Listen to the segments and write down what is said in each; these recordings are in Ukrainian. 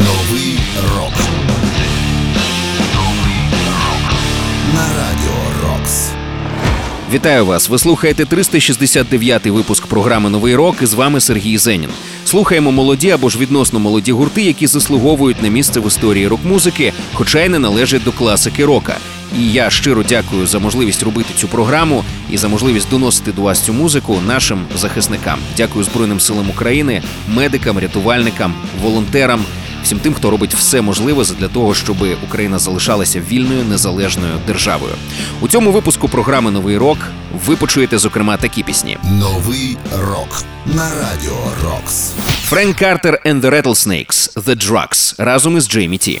Новий рок. На радіо Рокс. Вітаю вас! Ви слухаєте 369-й випуск програми Новий рок. і з вами Сергій Зенін. Слухаємо молоді або ж відносно молоді гурти, які заслуговують на місце в історії рок-музики, хоча й не належать до класики рока. І я щиро дякую за можливість робити цю програму і за можливість доносити до вас цю музику нашим захисникам. Дякую Збройним силам України, медикам, рятувальникам, волонтерам, всім тим, хто робить все можливе для того, щоб Україна залишалася вільною незалежною державою. У цьому випуску програми Новий рок ви почуєте зокрема такі пісні: Новий рок на радіо Рокс. Френк Картер and the Rattlesnakes The Drugs разом із Джеймі Ті.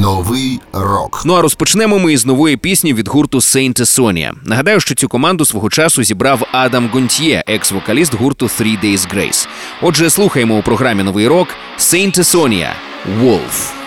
Новий рок. Ну а розпочнемо ми із нової пісні від гурту Saint Sonia. Нагадаю, що цю команду свого часу зібрав Адам Гонтьє, екс-вокаліст гурту Three Days Grace. Отже, слухаємо у програмі Новий рок Saint Sonia Wolf.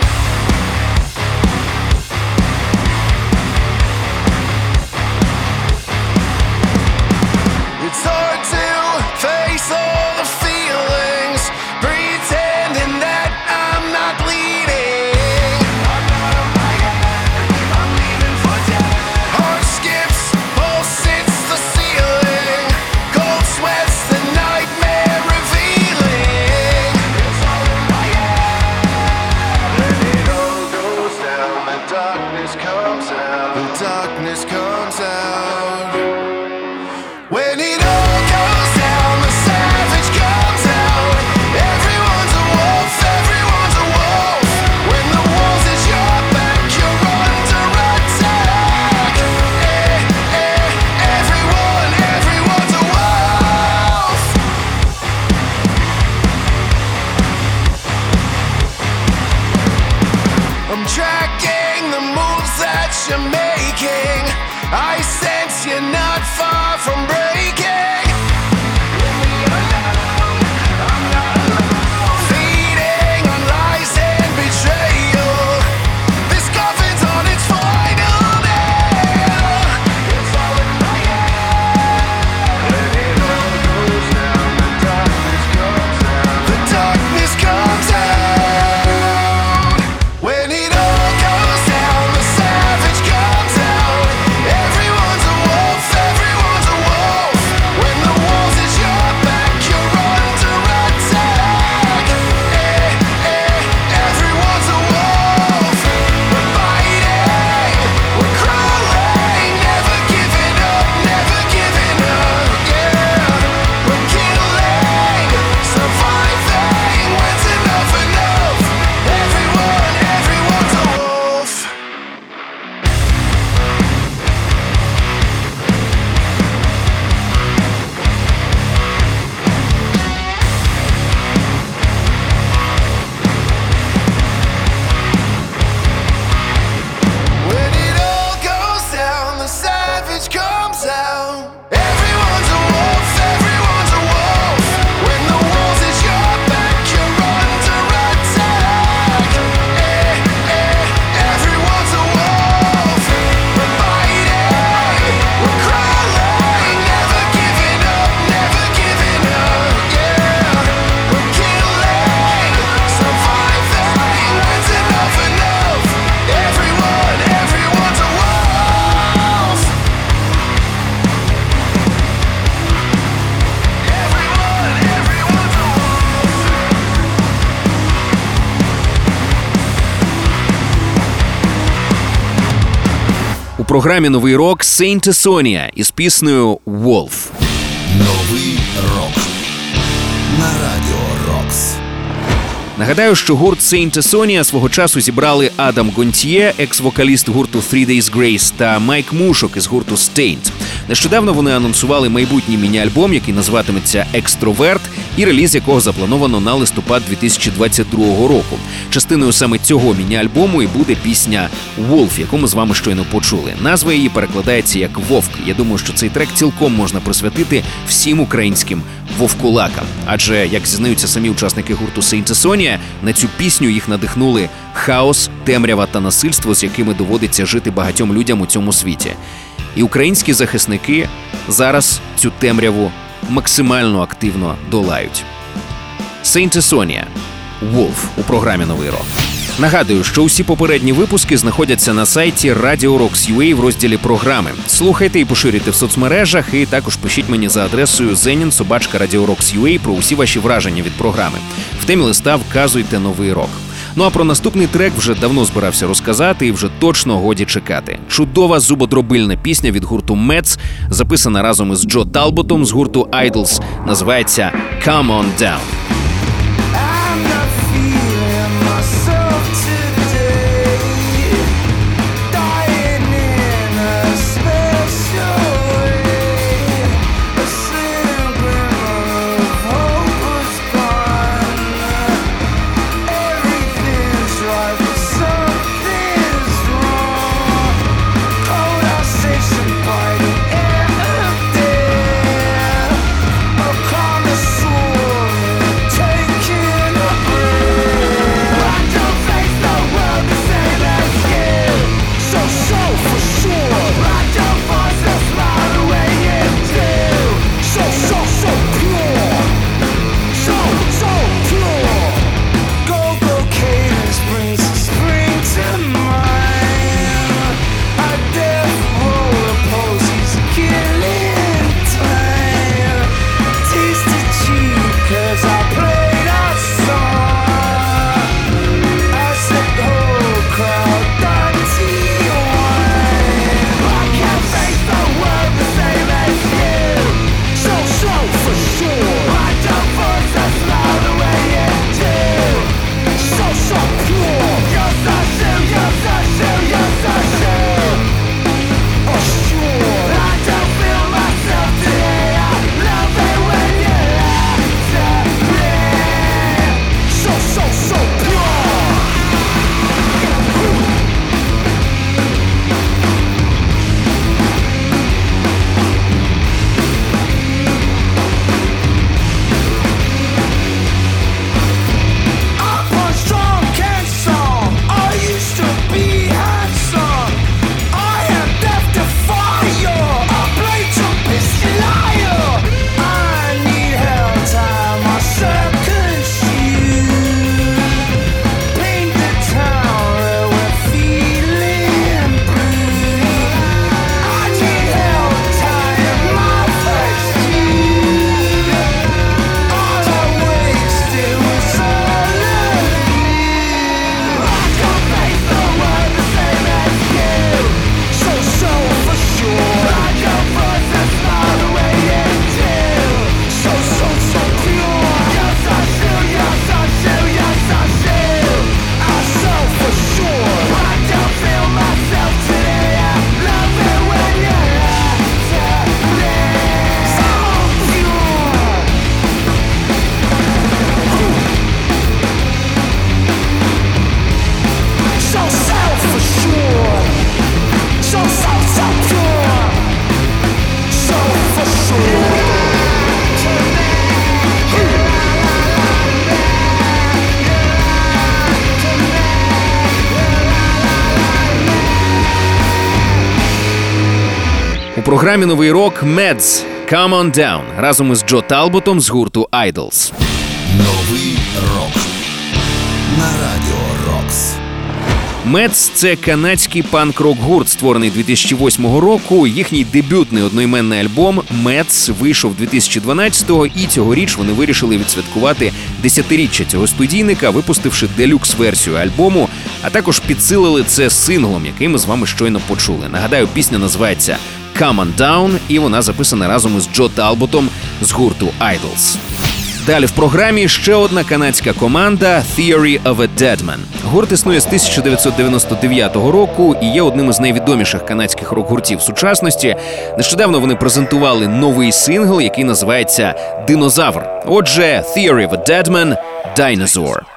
Програмі новий рок Saint Sonia із піснею Wolf. Новий рок на радіо Рокс. Нагадаю, що гурт Saint Sonia свого часу зібрали Адам Гонтьє, екс-вокаліст гурту Three Days Grace та Майк Мушок із гурту Stained. Нещодавно вони анонсували майбутній міні-альбом, який називатиметься Екстроверт, і реліз якого заплановано на листопад 2022 року. Частиною саме цього міні-альбому і буде пісня Wolf, яку ми з вами щойно почули. Назва її перекладається як Вовк. Я думаю, що цей трек цілком можна присвятити всім українським вовкулакам. Адже як зізнаються самі учасники гурту Sonia, на цю пісню їх надихнули хаос, темрява та насильство, з якими доводиться жити багатьом людям у цьому світі. І українські захисники зараз цю темряву максимально активно долають. Saint Sonia Wolf у програмі Новий рок. Нагадую, що усі попередні випуски знаходяться на сайті Radio Rocks.ua в розділі програми. Слухайте і поширюйте в соцмережах, і також пишіть мені за адресою zenin.radio.rocks.ua про усі ваші враження від програми. В темі листа вказуйте новий рок. Ну а про наступний трек вже давно збирався розказати, і вже точно годі чекати. Чудова зубодробильна пісня від гурту Мец, записана разом із Джо Талботом з гурту Idols, називається «Come on Down». I'm not feeling myself програмі Новий рок Meds «Come on Down» разом із Джо Талботом з гурту Idols. Новий рок на радіо Рокс. Мец це канадський панк-рок гурт, створений 2008 року. Їхній дебютний одноіменний альбом Мец вийшов 2012-го, і цьогоріч вони вирішили відсвяткувати десятиріччя цього студійника, випустивши делюкс версію альбому. а також підсилили це синглом, який ми з вами щойно почули. Нагадаю, пісня називається «Come on Down» і вона записана разом із Джо Талботом з гурту «Idols». Далі в програмі ще одна канадська команда Theory of a Deadman. Гурт існує з 1999 року і є одним із найвідоміших канадських рок-гуртів сучасності. Нещодавно вони презентували новий сингл, який називається Динозавр. Отже, Theory of a Deadman – Dinosaur.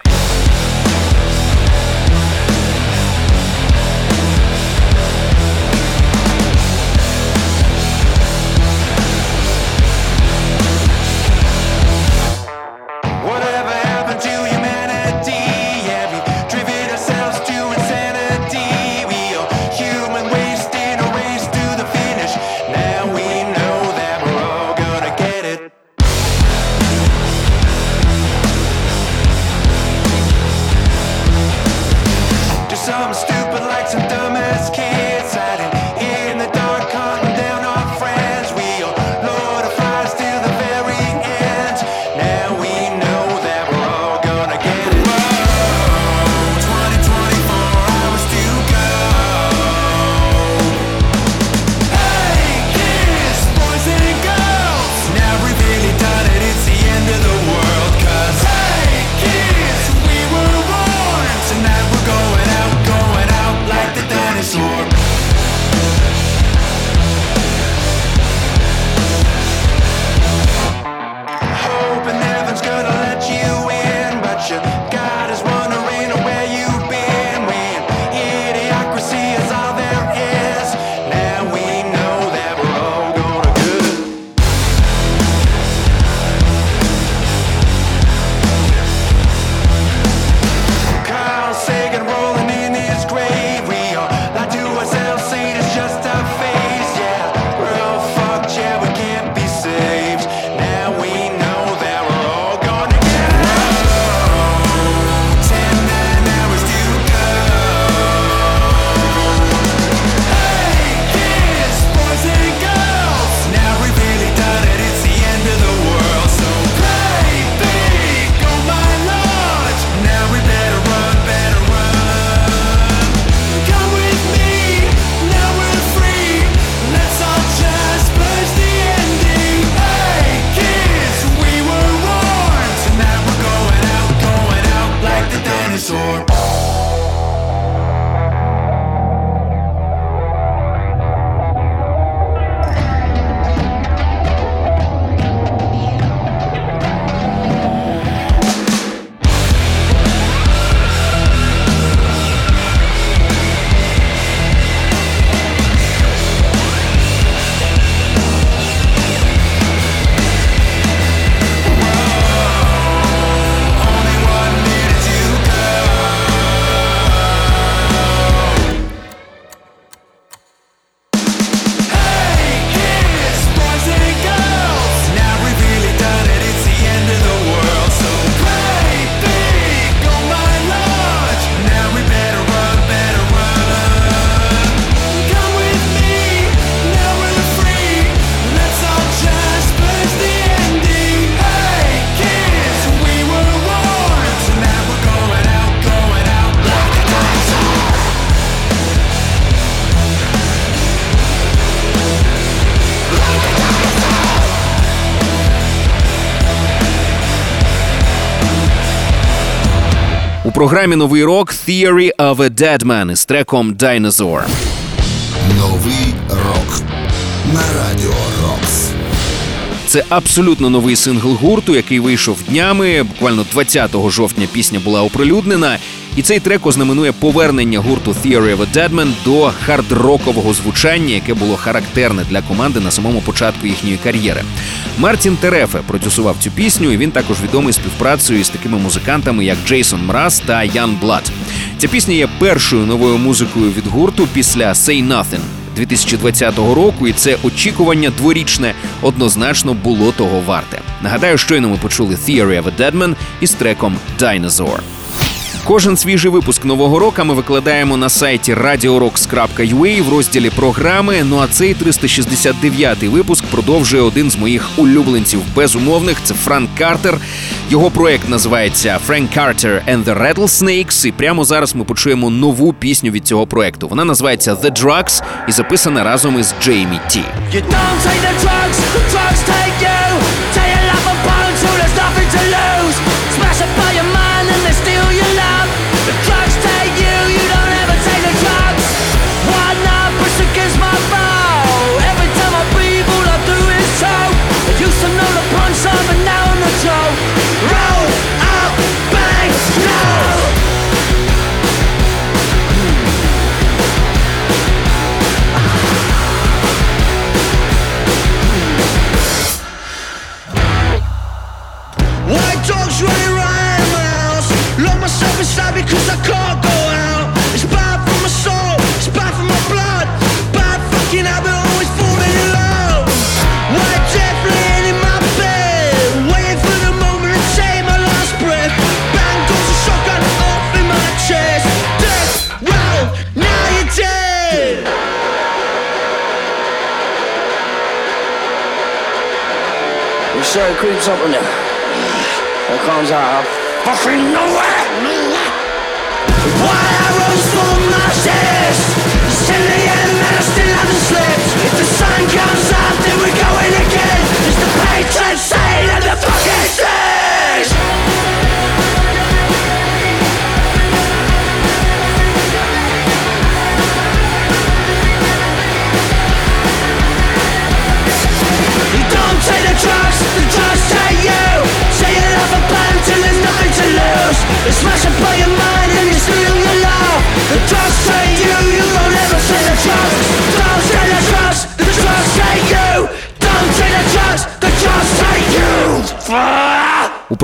Програмі новий рок Theory of a Deadman із треком Dinosaur. Новий рок на радіо Рокс. Це абсолютно новий сингл гурту, який вийшов днями. Буквально 20 жовтня пісня була оприлюднена. І цей трек ознаменує повернення гурту Theory of a Deadman до хард-рокового звучання, яке було характерне для команди на самому початку їхньої кар'єри. Мартін Терефе продюсував цю пісню, і він також відомий співпрацею з такими музикантами, як Джейсон Мраз та YUNGBLUD. Ця пісня є першою новою музикою від гурту після «Say Nothing». 2020 року, і це очікування дворічне однозначно було того варте. Нагадаю, щойно ми почули Theory of a Deadman із треком Dinosaur. Кожен свіжий випуск нового року ми викладаємо на сайті radiorocks.ua в розділі програми. Ну а цей 369-й випуск продовжує один з моїх улюбленців безумовних. Це Франк Картер. Його проект називається Frank Carter and the Rattlesnakes. І прямо зараз ми почуємо нову пісню від цього проекту. Вона називається The Drugs і записана разом із Джеймі Ті. You don't take the drugs, the drugs take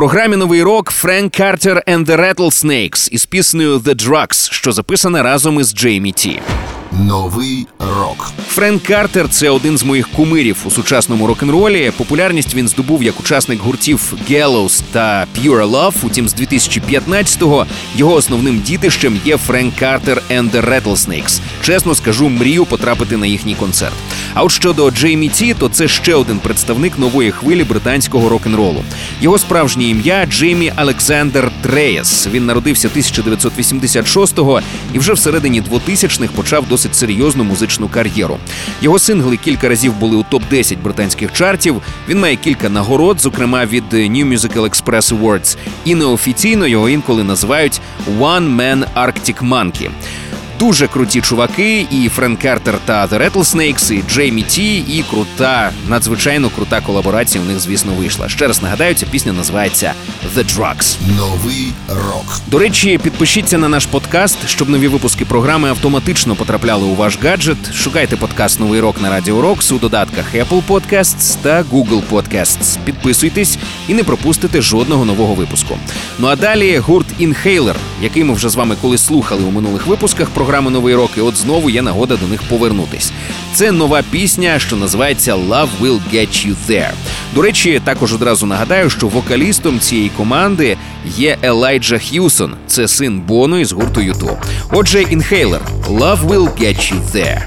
програмі новий рок Френк Картер and the Rattlesnakes із піснею The Drugs, що записана разом із Джеймі Ті. Новий рок. Френк Картер це один з моїх кумирів у сучасному рок-н-ролі. Популярність він здобув як учасник гуртів Gallows та Pure Love. Утім, з 2015-го його основним дітищем є Френк Картер and the Rattlesnakes. Чесно скажу, мрію потрапити на їхній концерт. А от щодо Джеймі Ті, то це ще один представник нової хвилі британського рок-н-ролу. Його справжнє ім'я Джеймі Олександр Треєс. Він народився 1986-го і вже всередині 2000-х почав досить серйозну музичну кар'єру. Його сингли кілька разів були у топ 10 британських чартів. Він має кілька нагород, зокрема від New Musical Express Awards. І неофіційно його інколи називають One Man Arctic Monkey. Дуже круті чуваки, і Френк Картер та The Rattlesnakes, і Джеймі Ті, і крута, надзвичайно крута колаборація у них, звісно, вийшла. Ще раз нагадаю, ця пісня називається The Drugs. Новий рок. До речі, підпишіться на наш подкаст, щоб нові випуски програми автоматично потрапляли у ваш гаджет. Шукайте подкаст Новий рок на Радіо Рокс у додатках Apple Podcasts та Google Podcasts. Підписуйтесь і не пропустите жодного нового випуску. Ну а далі гурт Inhaler, який ми вже з вами колись слухали у минулих випусках програми Новий рок. І от знову є нагода до них повернутись. Це нова пісня, що називається Love Will Get You There. До речі, також одразу нагадаю, що вокалістом цієї команди є Елайджа Х'юсон. Це син Боно із гурту Юту. Отже, інхейлер Love Will Get You There.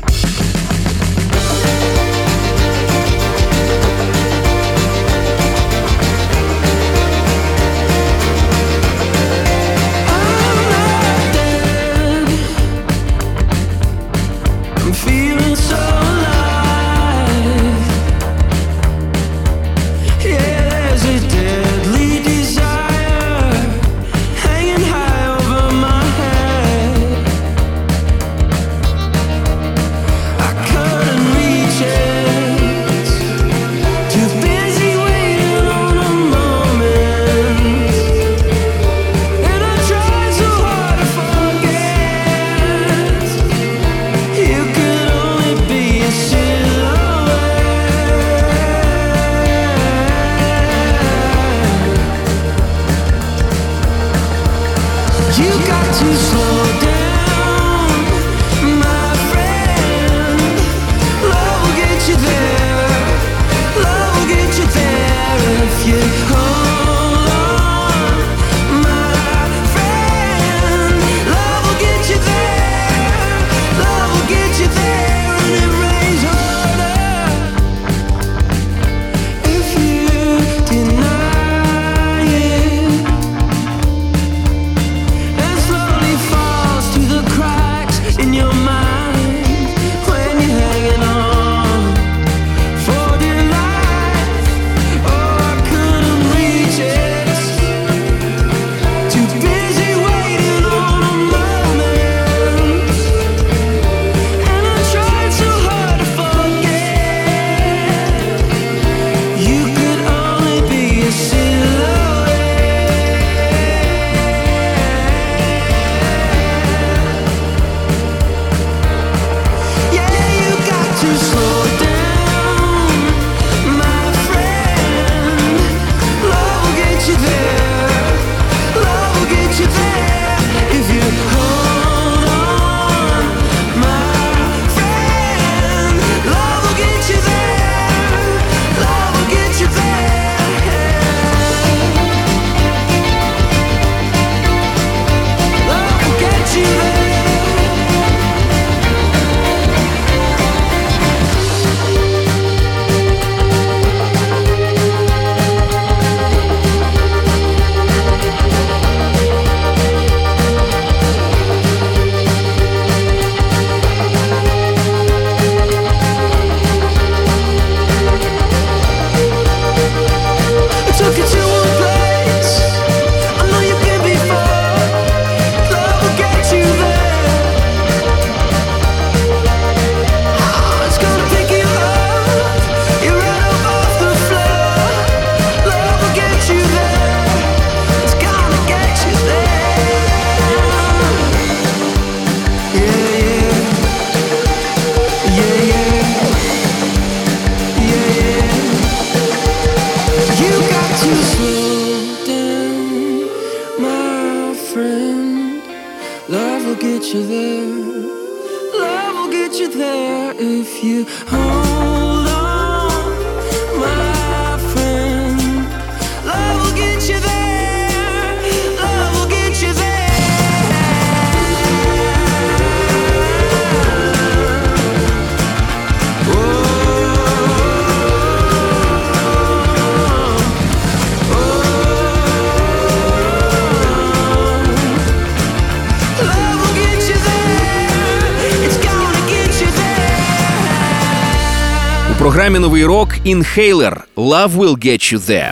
Програмі Новий рок Inhaler Love Will Get You There.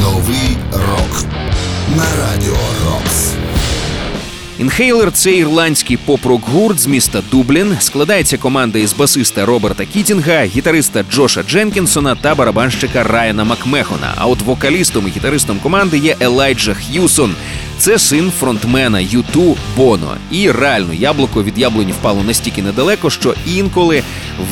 Новий рок на радіо Рокс. Inhaler – це ірландський поп-рок гурт з міста Дублін. Складається команда із басиста Роберта Кітінга, гітариста Джоша Дженкінсона та барабанщика Райана Макмехона. А от вокалістом і гітаристом команди є Елайджа Х'юсон. Це син фронтмена U2 Боно. І реально яблуко від яблуні впало настільки недалеко, що інколи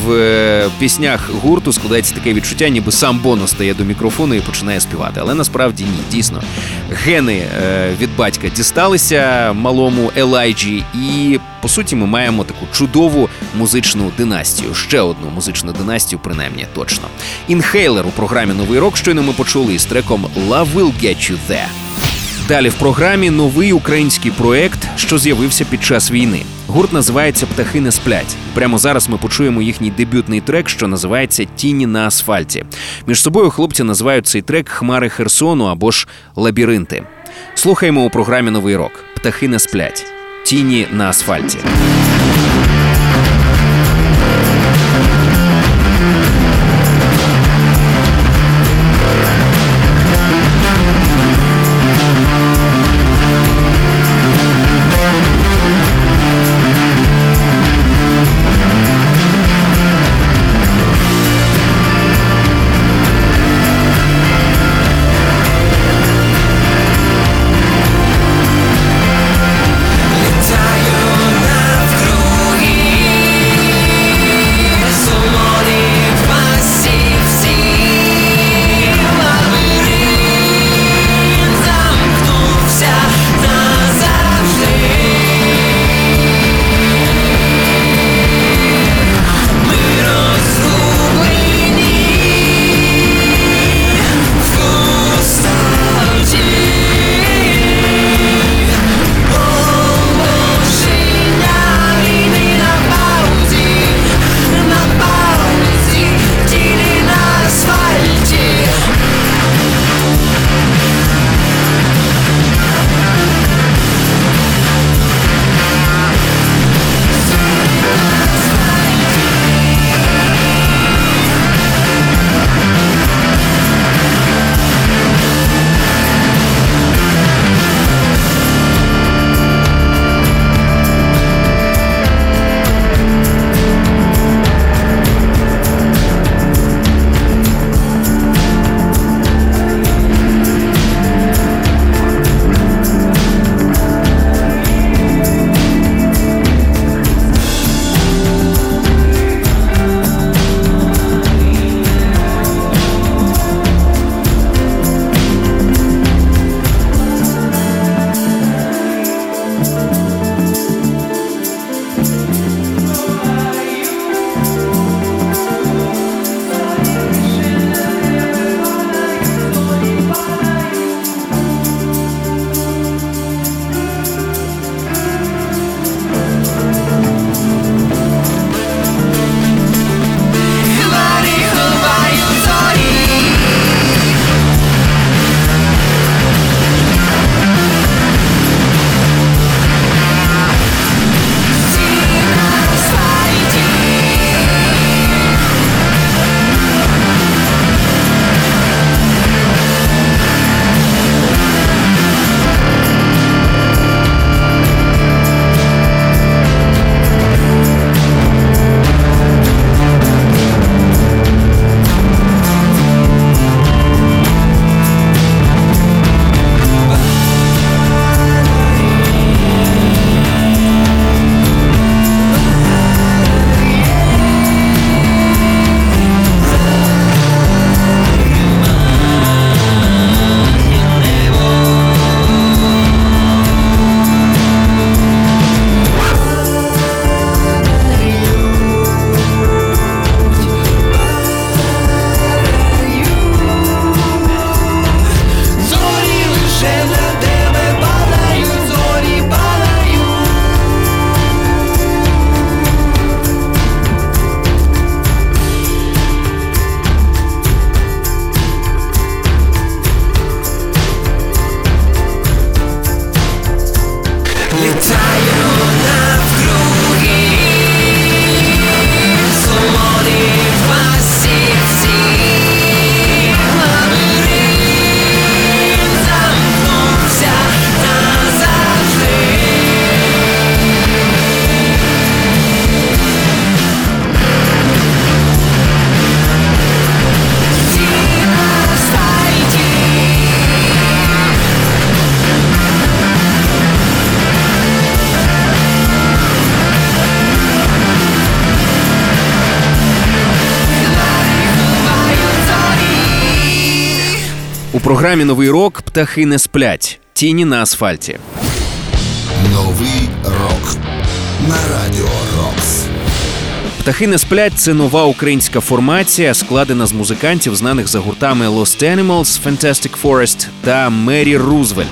в е, піснях гурту складається таке відчуття, ніби сам Боно стає до мікрофону і починає співати. Але насправді ні, дійсно. Гени е, від батька дісталися малому Елайджі, і по суті ми маємо таку чудову музичну династію. Ще одну музичну династію, принаймні точно. Інхейлер у програмі Новий рок щойно ми почули із треком Love Will Get You There. Далі в програмі новий український проект, що з'явився під час війни. Гурт називається Птахи не сплять. Прямо зараз ми почуємо їхній дебютний трек, що називається Тіні на асфальті. Між собою хлопці називають цей трек Хмари Херсону або ж Лабіринти. Слухаємо у програмі Новий рок. Птахи не сплять. Тіні на асфальті. Програмі новий рок птахи не сплять. Тіні на асфальті. Новий рок на радіо Рокс. Птахи не сплять це нова українська формація, складена з музикантів, знаних за гуртами Lost Animals, Fantastic Forest та Мері Рузвельт.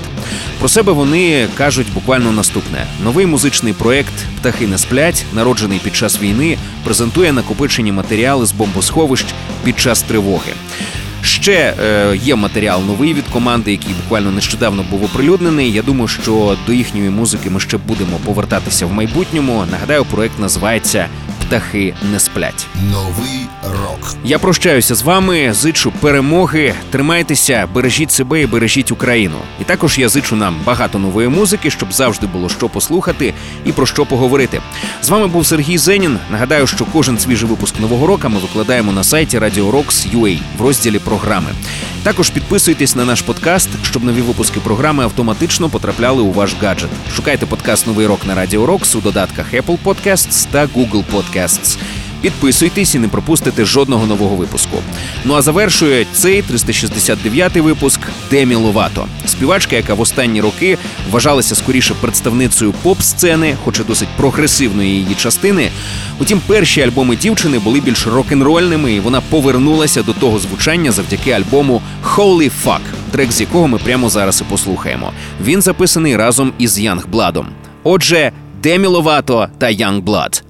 Про себе вони кажуть буквально наступне: новий музичний проект Птахи не сплять, народжений під час війни, презентує накопичені матеріали з бомбосховищ під час тривоги. Ще е, є матеріал новий від команди, який буквально нещодавно був оприлюднений. Я думаю, що до їхньої музики ми ще будемо повертатися в майбутньому. Нагадаю, проект називається Птахи не сплять. Новий рок. Я прощаюся з вами, зичу перемоги. Тримайтеся, бережіть себе і бережіть Україну. І також я зичу нам багато нової музики, щоб завжди було що послухати і про що поговорити. З вами був Сергій Зенін. Нагадаю, що кожен свіжий випуск нового року ми викладаємо на сайті Radio Rocks UA в розділі програми. Також підписуйтесь на наш подкаст, щоб нові випуски програми автоматично потрапляли у ваш гаджет. Шукайте подкаст Новий рок на Радіо Рокс у додатках Apple Podcasts та Google Podcasts. Підписуйтесь і не пропустите жодного нового випуску. Ну а завершує цей 369-й випуск Демі Ловато, співачка, яка в останні роки вважалася скоріше представницею поп-сцени, хоч і досить прогресивної її частини. Утім, перші альбоми дівчини були більш рок-н-рольними, і вона повернулася до того звучання завдяки альбому Holy Fuck, трек з якого ми прямо зараз і послухаємо. Він записаний разом із Янг Бладом. Отже, Демі Ловато та Young Blood.